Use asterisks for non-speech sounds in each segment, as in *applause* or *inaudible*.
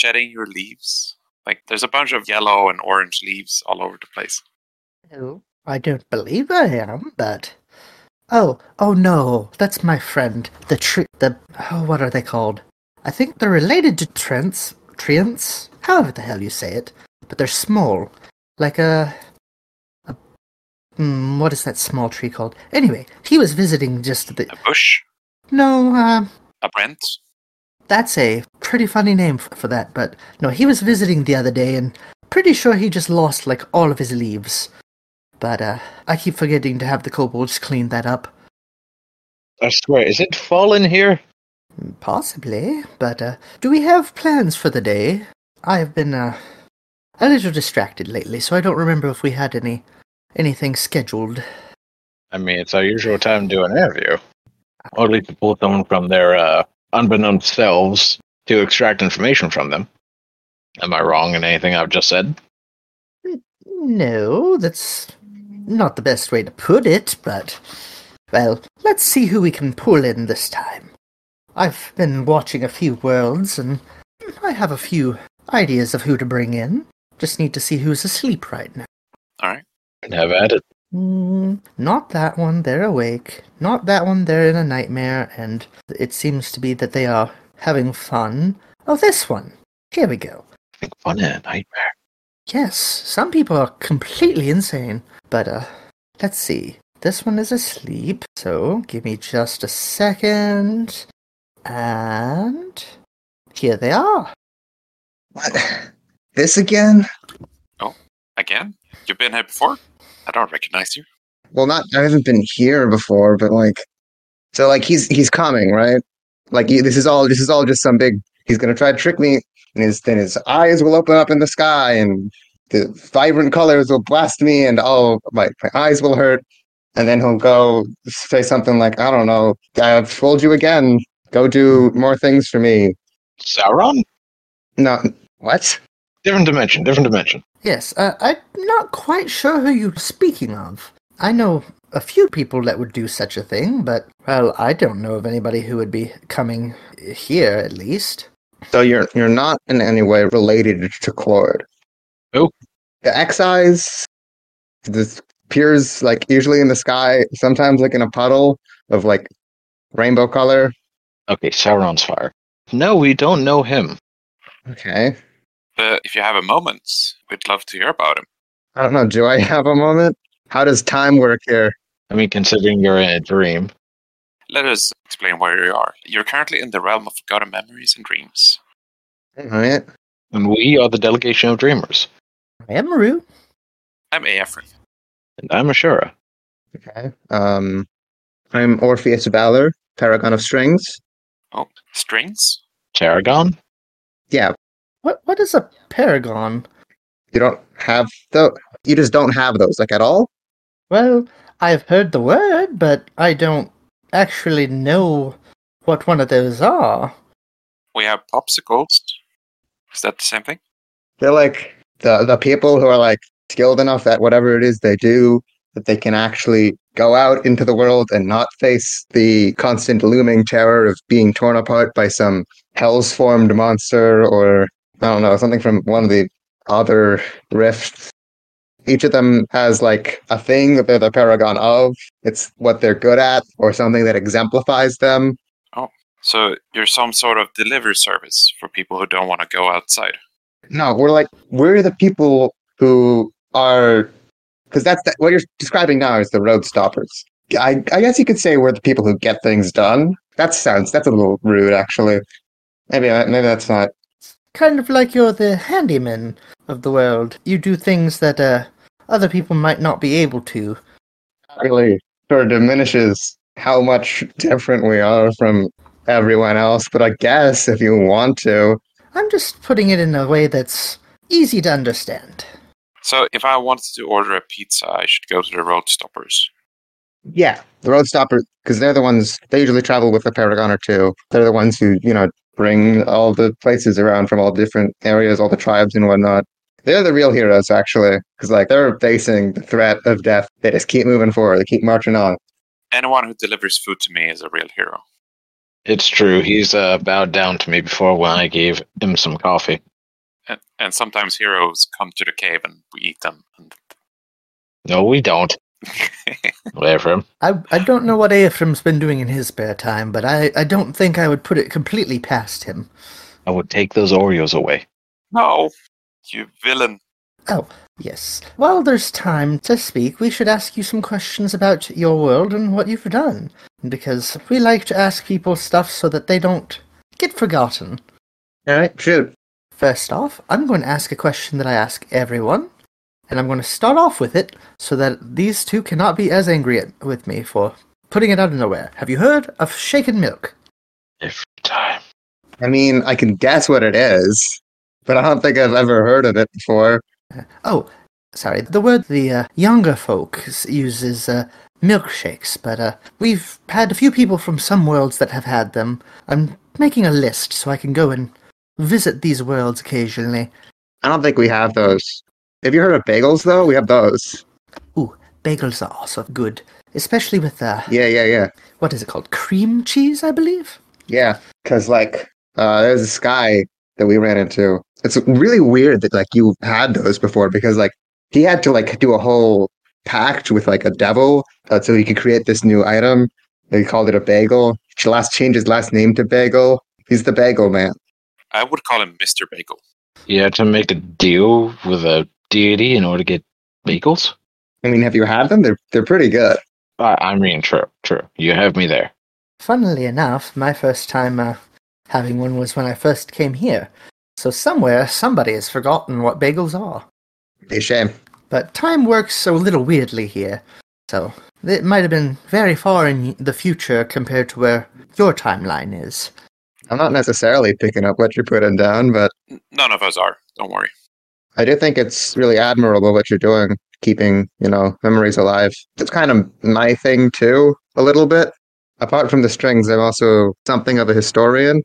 shedding your leaves? Like, there's a bunch of yellow and orange leaves all over the place. No, I don't believe I am, but. Oh, oh no, that's my friend. The tree. The. Oh, what are they called? I think they're related to Trents. Trents? However the hell you say it. But they're small. Like a. a mm, what is that small tree called? Anyway, he was visiting just the. A bush? No, uh, A Brent? That's a pretty funny name for that, but no, he was visiting the other day and pretty sure he just lost like all of his leaves. But uh I keep forgetting to have the kobolds clean that up. I swear, is it fall in here? Possibly, but uh do we have plans for the day? I've been uh a little distracted lately, so I don't remember if we had any anything scheduled. I mean, it's our usual time to do an interview. Or at least to pull someone from their uh, unbeknownst selves to extract information from them. Am I wrong in anything I've just said? No, that's not the best way to put it, but well, let's see who we can pull in this time. I've been watching a few worlds and I have a few ideas of who to bring in. Just need to see who's asleep right now. Alright. Have at it. Mm, not that one, they're awake. Not that one, they're in a nightmare, and it seems to be that they are having fun. Oh, this one. Here we go. Think fun in a nightmare. Yes, some people are completely insane. But, uh, let's see. This one is asleep, so give me just a second. And. Here they are. What? This again? Oh, again? You've been here before? I don't recognize you. Well, not. I haven't been here before, but like, so like he's he's coming, right? Like he, this is all this is all just some big. He's gonna try to trick me, and his then his eyes will open up in the sky, and the vibrant colors will blast me, and oh, my my eyes will hurt, and then he'll go say something like, I don't know, I've told you again. Go do more things for me. Sauron? No, what? Different dimension, different dimension. Yes, uh, I'm not quite sure who you're speaking of. I know a few people that would do such a thing, but, well, I don't know of anybody who would be coming here, at least. So you're you're not in any way related to Clord. Who? The X eyes. This appears like usually in the sky, sometimes like in a puddle of like rainbow color. Okay, Sauron's fire. No, we don't know him. Okay. But if you have a moment, we'd love to hear about him. I don't know. Do I have a moment? How does time work here? I mean, considering you're in a dream. Let us explain where you are. You're currently in the realm of forgotten memories and dreams. All right. And we are the delegation of dreamers. I am Maru. I'm Aefrin. And I'm Ashura. Okay. Um, I'm Orpheus Valor, Paragon of Strings. Oh, strings? Tarragon? Yeah, What What is a paragon? you don't have the. You just don't have those like at all. Well, I've heard the word, but I don't actually know what one of those are. We have popsicles. Is that the same thing? They're like the the people who are like skilled enough at whatever it is they do that they can actually go out into the world and not face the constant looming terror of being torn apart by some hell's formed monster or I don't know something from one of the other rifts. Each of them has like a thing that they're the paragon of. It's what they're good at or something that exemplifies them. Oh, so you're some sort of delivery service for people who don't want to go outside. No, we're like we're the people who are because that's the, what you're describing now is the road stoppers. I, I guess you could say we're the people who get things done. That sounds that's a little rude, actually. Maybe uh, maybe that's not. Kind of like you're the handyman of the world. You do things that uh, other people might not be able to. really sort of diminishes how much different we are from everyone else. But I guess if you want to, I'm just putting it in a way that's easy to understand. So if I wanted to order a pizza, I should go to the road stoppers. yeah, the road stoppers because they're the ones they usually travel with a paragon or two. They're the ones who you know bring all the places around from all different areas, all the tribes and whatnot. They're the real heroes, actually, because like they're facing the threat of death. They just keep moving forward. They keep marching on. Anyone who delivers food to me is a real hero. It's true. He's uh, bowed down to me before when I gave him some coffee. And, and sometimes heroes come to the cave and we eat them. And No, we don't. Whatever. I, I don't know what Ephraim's been doing in his spare time, but I, I don't think I would put it completely past him. I would take those Oreos away. no, you villain. Oh, yes. While there's time to speak, we should ask you some questions about your world and what you've done. Because we like to ask people stuff so that they don't get forgotten. All right, shoot. First off, I'm going to ask a question that I ask everyone, and I'm going to start off with it so that these two cannot be as angry at, with me for putting it out of nowhere. Have you heard of shaken milk? Every time. I mean, I can guess what it is, but I don't think I've ever heard of it before. *laughs* Oh, sorry. The word the uh, younger folk s- uses uh, milkshakes, but uh, we've had a few people from some worlds that have had them. I'm making a list so I can go and visit these worlds occasionally. I don't think we have those. Have you heard of bagels, though? We have those. Ooh, bagels are also good, especially with uh, Yeah, yeah, yeah. what is it called? Cream cheese, I believe. Yeah, because like uh, there's this guy that we ran into. It's really weird that like you had those before because like he had to like do a whole pact with like a devil uh, so he could create this new item. They called it a bagel. He last changed his last name to Bagel. He's the Bagel Man. I would call him Mr. Bagel. You had to make a deal with a deity in order to get bagels? I mean, have you had them? They're they're pretty good. I, I mean, true, true. You have me there. Funnily enough, my first time uh, having one was when I first came here. So somewhere, somebody has forgotten what bagels are. A shame. But time works a little weirdly here. So it might have been very far in the future compared to where your timeline is. I'm not necessarily picking up what you're putting down, but None of us are. Don't worry. I do think it's really admirable what you're doing, keeping, you know, memories alive. It's kind of my thing too, a little bit. Apart from the strings, I'm also something of a historian.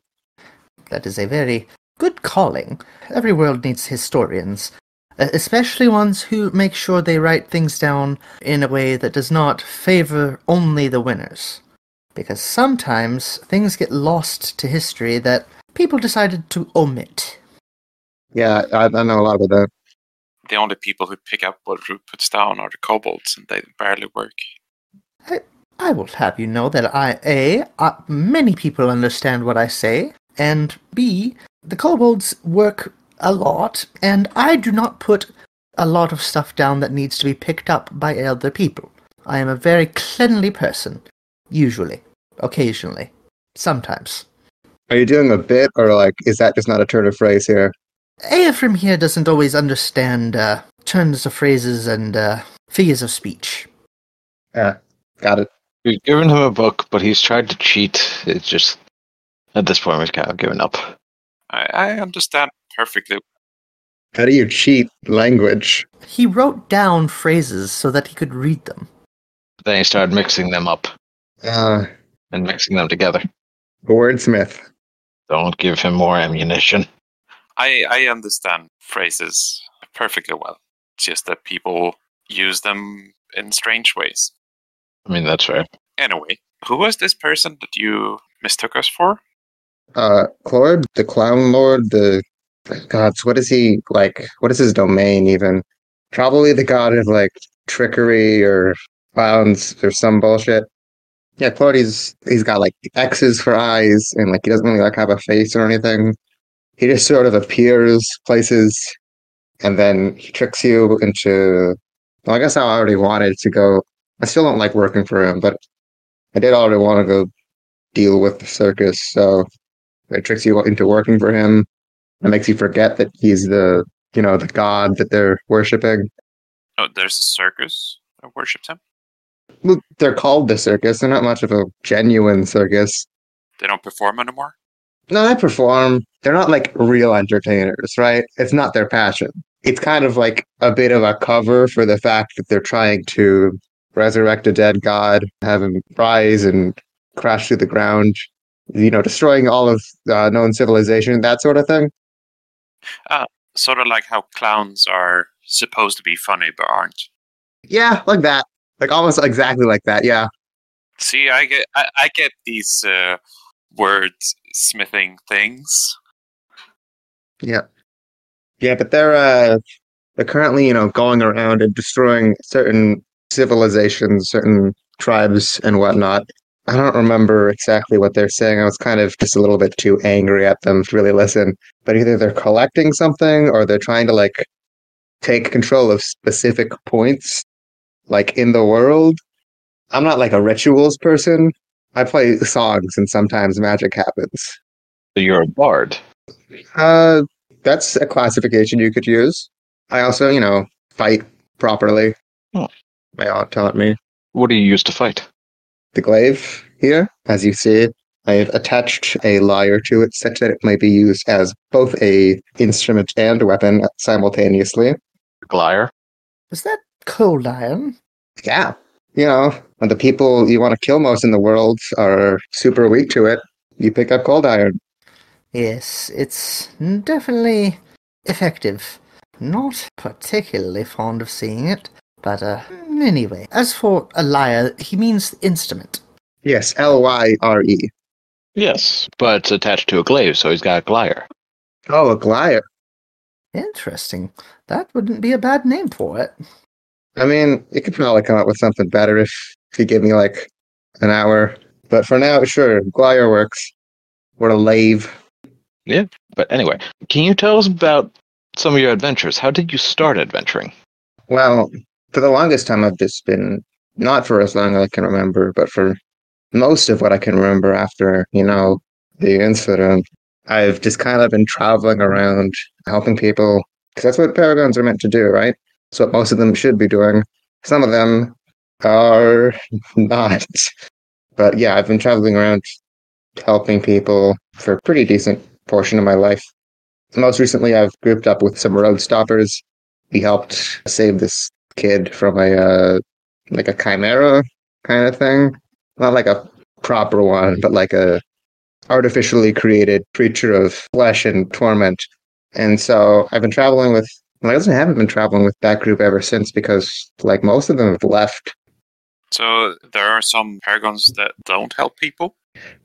That is a very good calling. Every world needs historians, especially ones who make sure they write things down in a way that does not favor only the winners. Because sometimes things get lost to history that people decided to omit. Yeah, I, I know a lot about that. The only people who pick up what Root puts down are the kobolds, and they barely work. I will have you know that I a uh, many people understand what I say, and b the kobolds work a lot, and I do not put a lot of stuff down that needs to be picked up by other people. I am a very cleanly person, usually, occasionally, sometimes. Are you doing a bit, or like, is that just not a turn of phrase here? Ephraim here doesn't always understand uh, turns of phrases and uh, figures of speech. Yeah, got it. We've given him a book, but he's tried to cheat. It's just, at this point, we've kind of given up. I, I understand perfectly. How do you cheat language? He wrote down phrases so that he could read them. Then he started mixing them up Uh, and mixing them together. wordsmith. Don't give him more ammunition. I, I understand phrases perfectly well. It's just that people use them in strange ways. I mean, that's right. Anyway, who was this person that you mistook us for? Uh, Clord, the clown lord, the gods. What is he like? What is his domain even? Probably the god of like trickery or clowns or some bullshit. Yeah, Clord, he's he's got like X's for eyes and like he doesn't really like have a face or anything. He just sort of appears places and then he tricks you into. Well, I guess I already wanted to go. I still don't like working for him, but I did already want to go deal with the circus. So it tricks you into working for him. It makes you forget that he's the you know the god that they're worshiping. Oh, there's a circus that worships him. Well, they're called the circus. They're not much of a genuine circus. They don't perform anymore. No, they perform. They're not like real entertainers, right? It's not their passion. It's kind of like a bit of a cover for the fact that they're trying to resurrect a dead god, have him rise and crash through the ground, you know, destroying all of uh, known civilization, that sort of thing. Sort of like how clowns are supposed to be funny but aren't. Yeah, like that. Like almost exactly like that. Yeah. See, I get I, I get these uh, wordsmithing things. Yeah. Yeah, but they're uh they're currently, you know, going around and destroying certain civilizations, certain tribes and whatnot. I don't remember exactly what they're saying. I was kind of just a little bit too angry at them to really listen. But either they're collecting something or they're trying to like take control of specific points like in the world. I'm not like a rituals person. I play songs and sometimes magic happens. So you're a bard. Uh that's a classification you could use. I also, you know, fight properly. Oh. My aunt taught me. What do you use to fight? The glaive here, as you see, I have attached a lyre to it such that it may be used as both a instrument and a weapon simultaneously. Glire. Is that cold iron? Yeah. You know, when the people you want to kill most in the world are super weak to it, you pick up cold iron. Yes, it's definitely effective. Not particularly fond of seeing it, but uh, anyway. As for a lyre, he means instrument. Yes, L Y R E. Yes, but it's attached to a glaive, so he's got a glire. Oh, a lyre. Interesting. That wouldn't be a bad name for it. I mean, you could probably come up with something better if, if you give me like an hour. But for now, sure, Glire works. Or a lave. Yeah, but anyway, can you tell us about some of your adventures? How did you start adventuring? Well, for the longest time, I've just been not for as long as I can remember, but for most of what I can remember after, you know, the incident, I've just kind of been traveling around helping people because that's what paragons are meant to do, right? That's what most of them should be doing. Some of them are *laughs* not. But yeah, I've been traveling around helping people for a pretty decent portion of my life. Most recently, I've grouped up with some road stoppers. We helped save this kid from a uh, like a chimera kind of thing, not like a proper one, but like a artificially created creature of flesh and torment. And so I've been traveling with. I guess I haven't been traveling with that group ever since because, like, most of them have left. So there are some paragons that don't help people.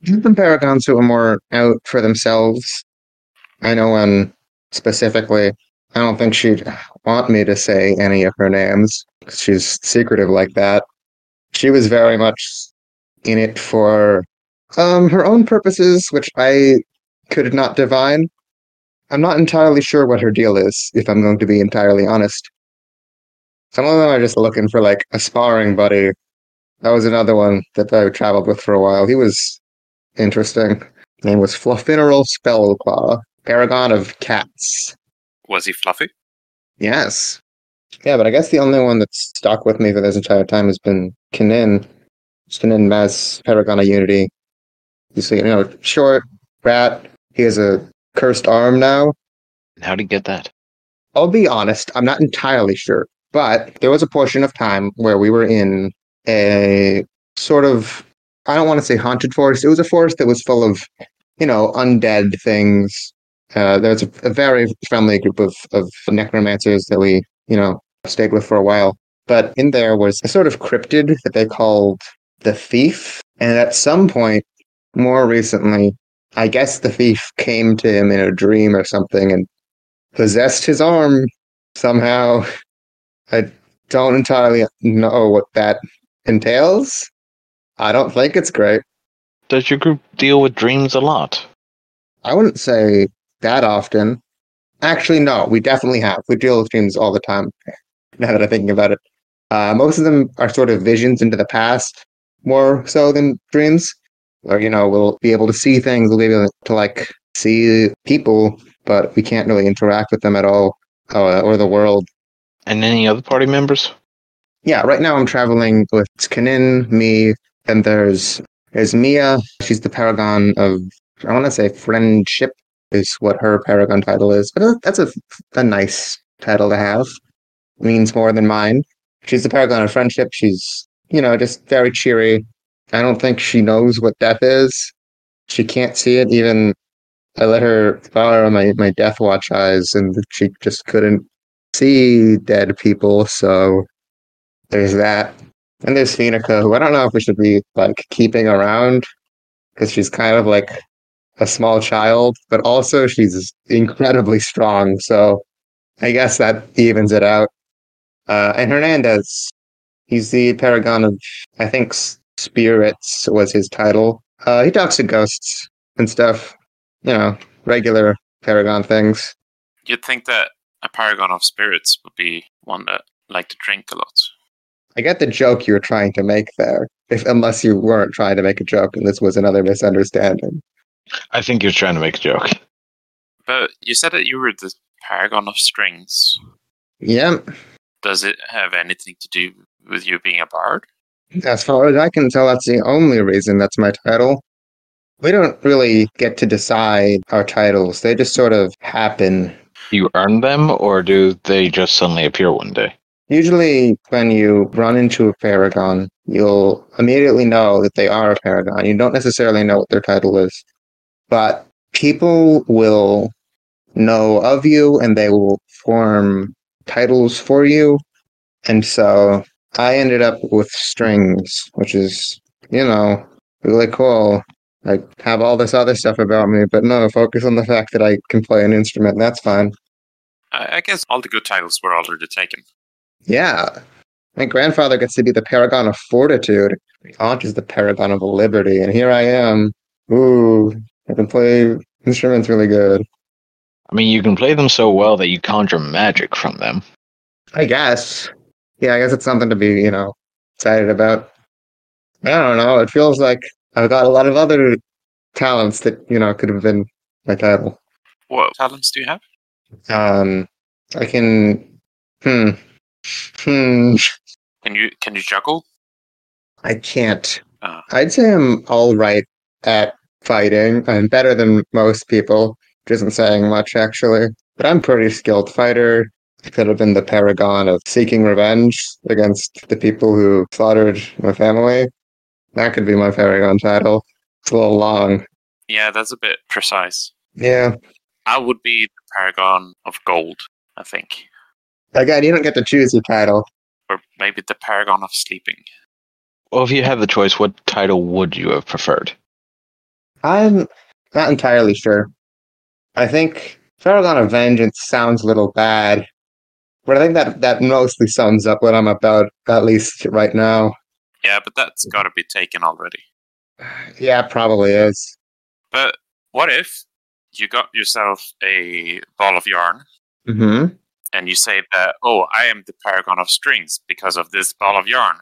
There's some paragons who are more out for themselves. I know one specifically. I don't think she'd want me to say any of her names. She's secretive like that. She was very much in it for um, her own purposes, which I could not divine. I'm not entirely sure what her deal is, if I'm going to be entirely honest. Some of them are just looking for like a sparring buddy. That was another one that I traveled with for a while. He was interesting. Name was Fluffineral Spellclaw, Paragon of Cats. Was he fluffy? Yes. Yeah, but I guess the only one that's stuck with me for this entire time has been Kinin. Kinin Maz Paragon of Unity. You see, you know, short, rat. He has a cursed arm now. How'd he get that? I'll be honest, I'm not entirely sure. But there was a portion of time where we were in a sort of, I don't want to say haunted forest. It was a forest that was full of, you know, undead things. Uh, there was a, a very friendly group of, of necromancers that we, you know, stayed with for a while. But in there was a sort of cryptid that they called the Thief. And at some point, more recently, I guess the thief came to him in a dream or something and possessed his arm somehow. I don't entirely know what that entails. I don't think it's great. Does your group deal with dreams a lot? I wouldn't say that often. Actually, no, we definitely have. We deal with dreams all the time. Now that I'm thinking about it, uh, most of them are sort of visions into the past, more so than dreams. Or you know, we'll be able to see things. We'll be able to like see people, but we can't really interact with them at all, uh, or the world. And any other party members? Yeah, right now I'm traveling with Kanin, me, and there's there's Mia. She's the paragon of I want to say friendship is what her paragon title is, but that's a a nice title to have. Means more than mine. She's the paragon of friendship. She's you know just very cheery. I don't think she knows what death is. She can't see it. Even I let her borrow my my death watch eyes, and she just couldn't see dead people. So there's that. And there's Phenica, who I don't know if we should be like keeping around. because she's kind of like a small child, but also she's incredibly strong. So I guess that evens it out. Uh, and Hernandez, he's the paragon of, I think, spirits was his title. Uh, he talks to ghosts and stuff, you know, regular paragon things. You'd think that a paragon of spirits would be one that liked to drink a lot. I get the joke you were trying to make there, if unless you weren't trying to make a joke and this was another misunderstanding. I think you're trying to make a joke. But you said that you were the paragon of strings. Yep. Does it have anything to do with you being a bard? As far as I can tell, that's the only reason that's my title. We don't really get to decide our titles, they just sort of happen. You earn them, or do they just suddenly appear one day? Usually, when you run into a paragon, you'll immediately know that they are a paragon. You don't necessarily know what their title is, but people will know of you and they will form titles for you. And so I ended up with strings, which is, you know, really cool. I have all this other stuff about me, but no, focus on the fact that I can play an instrument. and That's fine. I, I guess all the good titles were already taken. Yeah. My grandfather gets to be the paragon of fortitude. My aunt is the paragon of liberty, and here I am. Ooh, I can play instruments really good. I mean, you can play them so well that you conjure magic from them. I guess. Yeah, I guess it's something to be, you know, excited about. I don't know. It feels like I've got a lot of other talents that, you know, could have been my title. What talents do you have? Um, I can. Hmm. Hmm. Can you can you juggle? I can't. Ah. I'd say I'm all right at fighting. I'm better than most people, which isn't saying much actually. But I'm pretty skilled fighter. I could have been the paragon of seeking revenge against the people who slaughtered my family. That could be my paragon title. It's a little long. Yeah, that's a bit precise. Yeah. I would be the paragon of gold, I think, Again, you don't get to choose your title. or maybe the paragon of sleeping. Well, if you had the choice, what title would you have preferred? I'm not entirely sure. I think Paragon of Vengeance sounds a little bad, but I think that that mostly sums up what I'm about, at least right now. Yeah, but that's got to be taken already. *sighs* Yeah, probably is. But what if you got yourself a ball of yarn Mm-hmm. and you say that, oh, I am the paragon of strings because of this ball of yarn,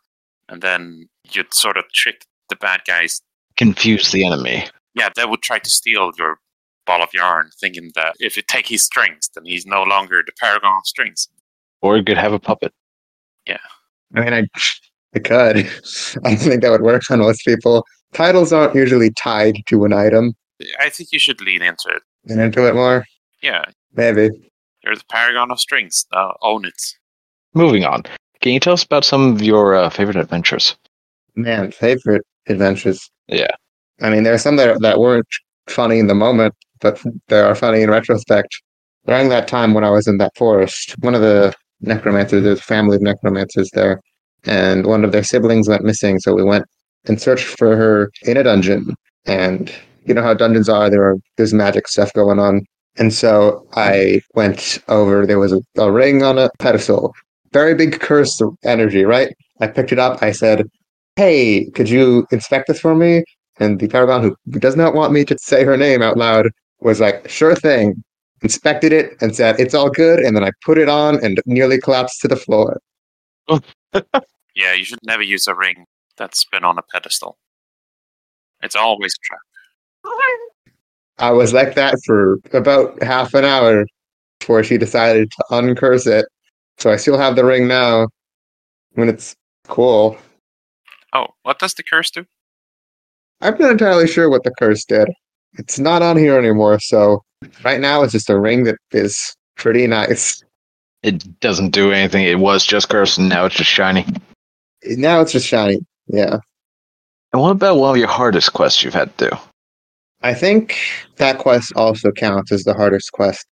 and then you'd sort of trick the bad guys. Confuse the enemy. Yeah, they would try to steal your ball of yarn, thinking that if you take his strings, then he's no longer the paragon of strings. Or you could have a puppet. Yeah. I mean, I, I could. *laughs* I don't think that would work on most people. Titles aren't usually tied to an item. I think you should lean into it. And into it more? Yeah, Maybe. you're the paragon of strings. Uh, own it. Moving on. Can you tell us about some of your uh, favorite adventures? Man, favorite adventures. Yeah. I mean, there are some that, that weren't funny in the moment, but they are funny in retrospect. During that time when I was in that forest, one of the necromancers, there's a family of necromancers there, and one of their siblings went missing. So we went and searched for her in a dungeon. And you know how dungeons are, there are there's magic stuff going on. And so I went over, there was a, a ring on a pedestal. Very big curse energy, right? I picked it up. I said, Hey, could you inspect this for me? And the paragon, who does not want me to say her name out loud, was like, Sure thing. Inspected it and said, It's all good. And then I put it on and nearly collapsed to the floor. *laughs* Yeah, you should never use a ring that's been on a pedestal. It's always a trap. I was like that for about half an hour before she decided to uncurse it. So I still have the ring now when it's cool. Oh, what does the curse do? I'm not entirely sure what the curse did. It's not on here anymore, so right now it's just a ring that is pretty nice. It doesn't do anything. It was just cursed, and now it's just shiny. Now it's just shiny. Yeah. And what about one of your hardest quests you've had to do? I think that quest also counts as the hardest quest.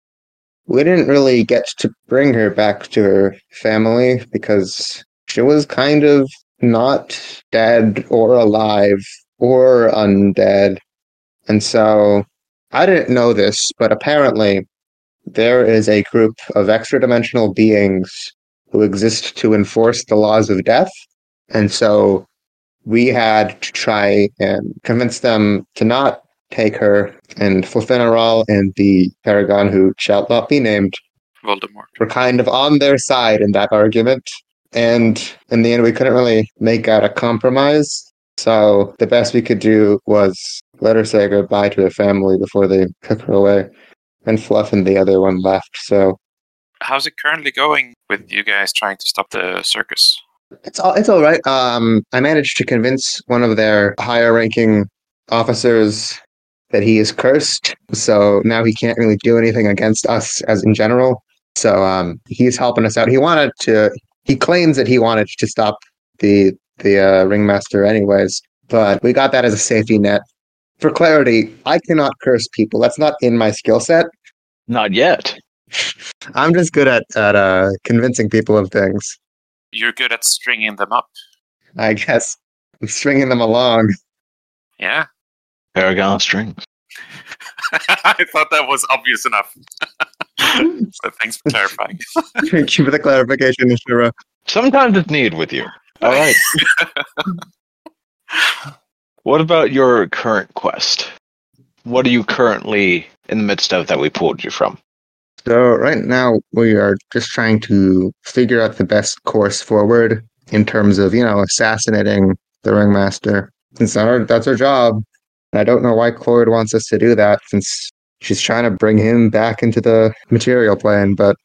We didn't really get to bring her back to her family because she was kind of not dead or alive or undead. And so I didn't know this, but apparently there is a group of extra dimensional beings who exist to enforce the laws of death. And so we had to try and convince them to not take her. And Flufeneral and the Paragon, who shall not be named, Voldemort. were kind of on their side in that argument. And in the end, we couldn't really make out a compromise. So the best we could do was let her say goodbye to her family before they took her away. And Fluff and the other one left. So How's it currently going with you guys trying to stop the circus? it's all it's all right. Um, I managed to convince one of their higher ranking officers that he is cursed. So now he can't really do anything against us as in general. So um, he's helping us out. He wanted to. He claims that he wanted to stop the the uh, ringmaster anyways, but we got that as a safety net. For clarity, I cannot curse people. That's not in my skill set. Not yet. I'm just good at at uh, convincing people of things. You're good at stringing them up. I guess I'm stringing them along. Yeah. *laughs* Paragon strings. I thought that was obvious enough. *laughs* so thanks for clarifying. *laughs* Thank you for the clarification, Ishira. Sometimes it's needed with you. All right. What about your current quest? What are you currently in the midst of that we pulled you from? So right now we are just trying to figure out the best course forward in terms of, you know, assassinating the ringmaster. Since our, that's our job. And I don't know why Clord wants us to do that since she's trying to bring him back into the material plane, but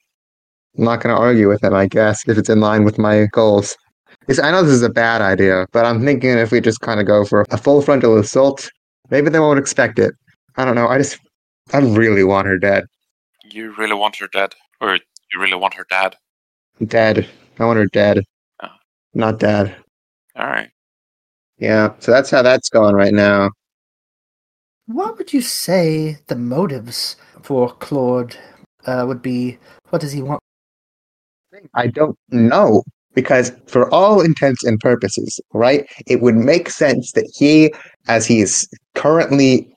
I'm not going to argue with him, I guess, if it's in line with my goals. It's, I know this is a bad idea, but I'm thinking if we just kind of go for a full frontal assault, maybe they won't expect it. I don't know. I just, I really want her dead. You really want her dead? Or you really want her dad? Dead. I want her dead. Oh. Not dead. Alright. Yeah, so that's how that's going right now. What would you say the motives for Clord uh, would be? What does he want? I don't know because for all intents and purposes, right, it would make sense that he, as he is currently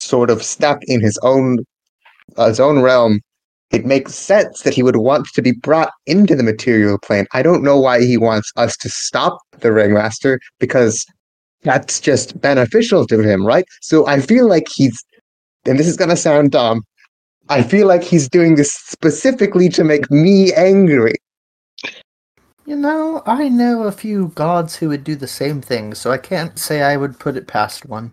sort of stuck in his own uh, his own realm, it makes sense that he would want to be brought into the material plane. I don't know why he wants us to stop the ringmaster because that's just beneficial to him, right? So I feel like he's, and this is to sound dumb, I feel like he's doing this specifically to make me angry. You know, I know a few gods who would do the same thing, so I can't say I would put it past one.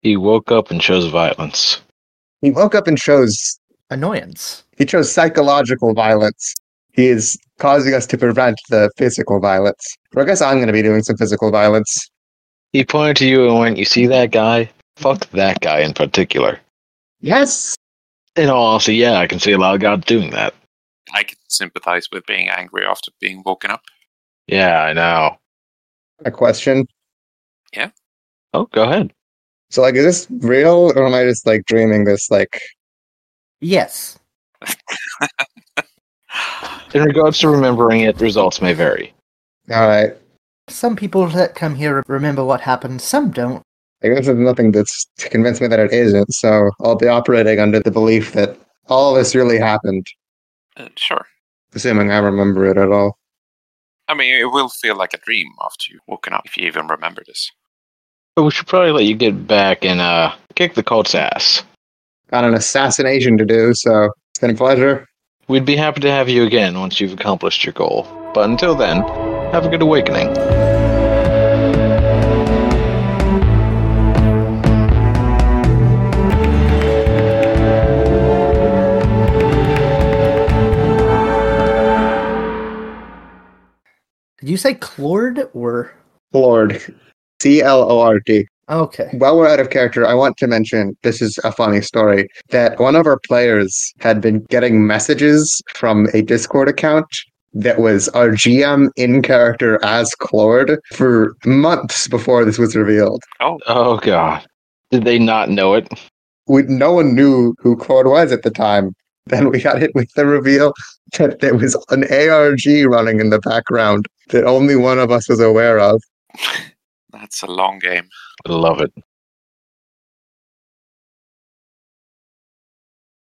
He woke up and chose violence. He woke up and chose Annoyance. he chose psychological violence. He is causing us to prevent the physical violence. Or I guess I'm going to be doing some physical violence. He pointed to you and went, You see that guy? Fuck that guy in particular. Yes. In all honesty, yeah, I can see a lot of gods doing that. I can sympathize with being angry after being woken up. Yeah, I know. A question. Yeah. Oh, go ahead. So, like, is this real, or am I just like dreaming this? Like, Yes. *laughs* In regards to remembering it, results may vary. all right. Some people that come here remember what happened, some don't. I guess there's nothing that's to convince me that it isn't. So I'll be operating under the belief that all this really happened, sure. assuming I remember it at all. I mean, it will feel like a dream after you've woken up, if you even remember this. But we should probably let you get back and uh, kick the cult's ass. Got an assassination to do, so it's been a pleasure. We'd be happy to have you again once you've accomplished your goal. But until then, have a good awakening. You say Clord or? Clord? C L O R D. Okay. While we're out of character, I want to mention this is a funny story that one of our players had been getting messages from a Discord account that was our GM in character as Clord for months before this was revealed. Oh. oh, God. Did they not know it? We, no one knew who Clord was at the time. Then we got hit with the reveal that there was an ARG running in the background that only one of us was aware of. That's a long game. I love it.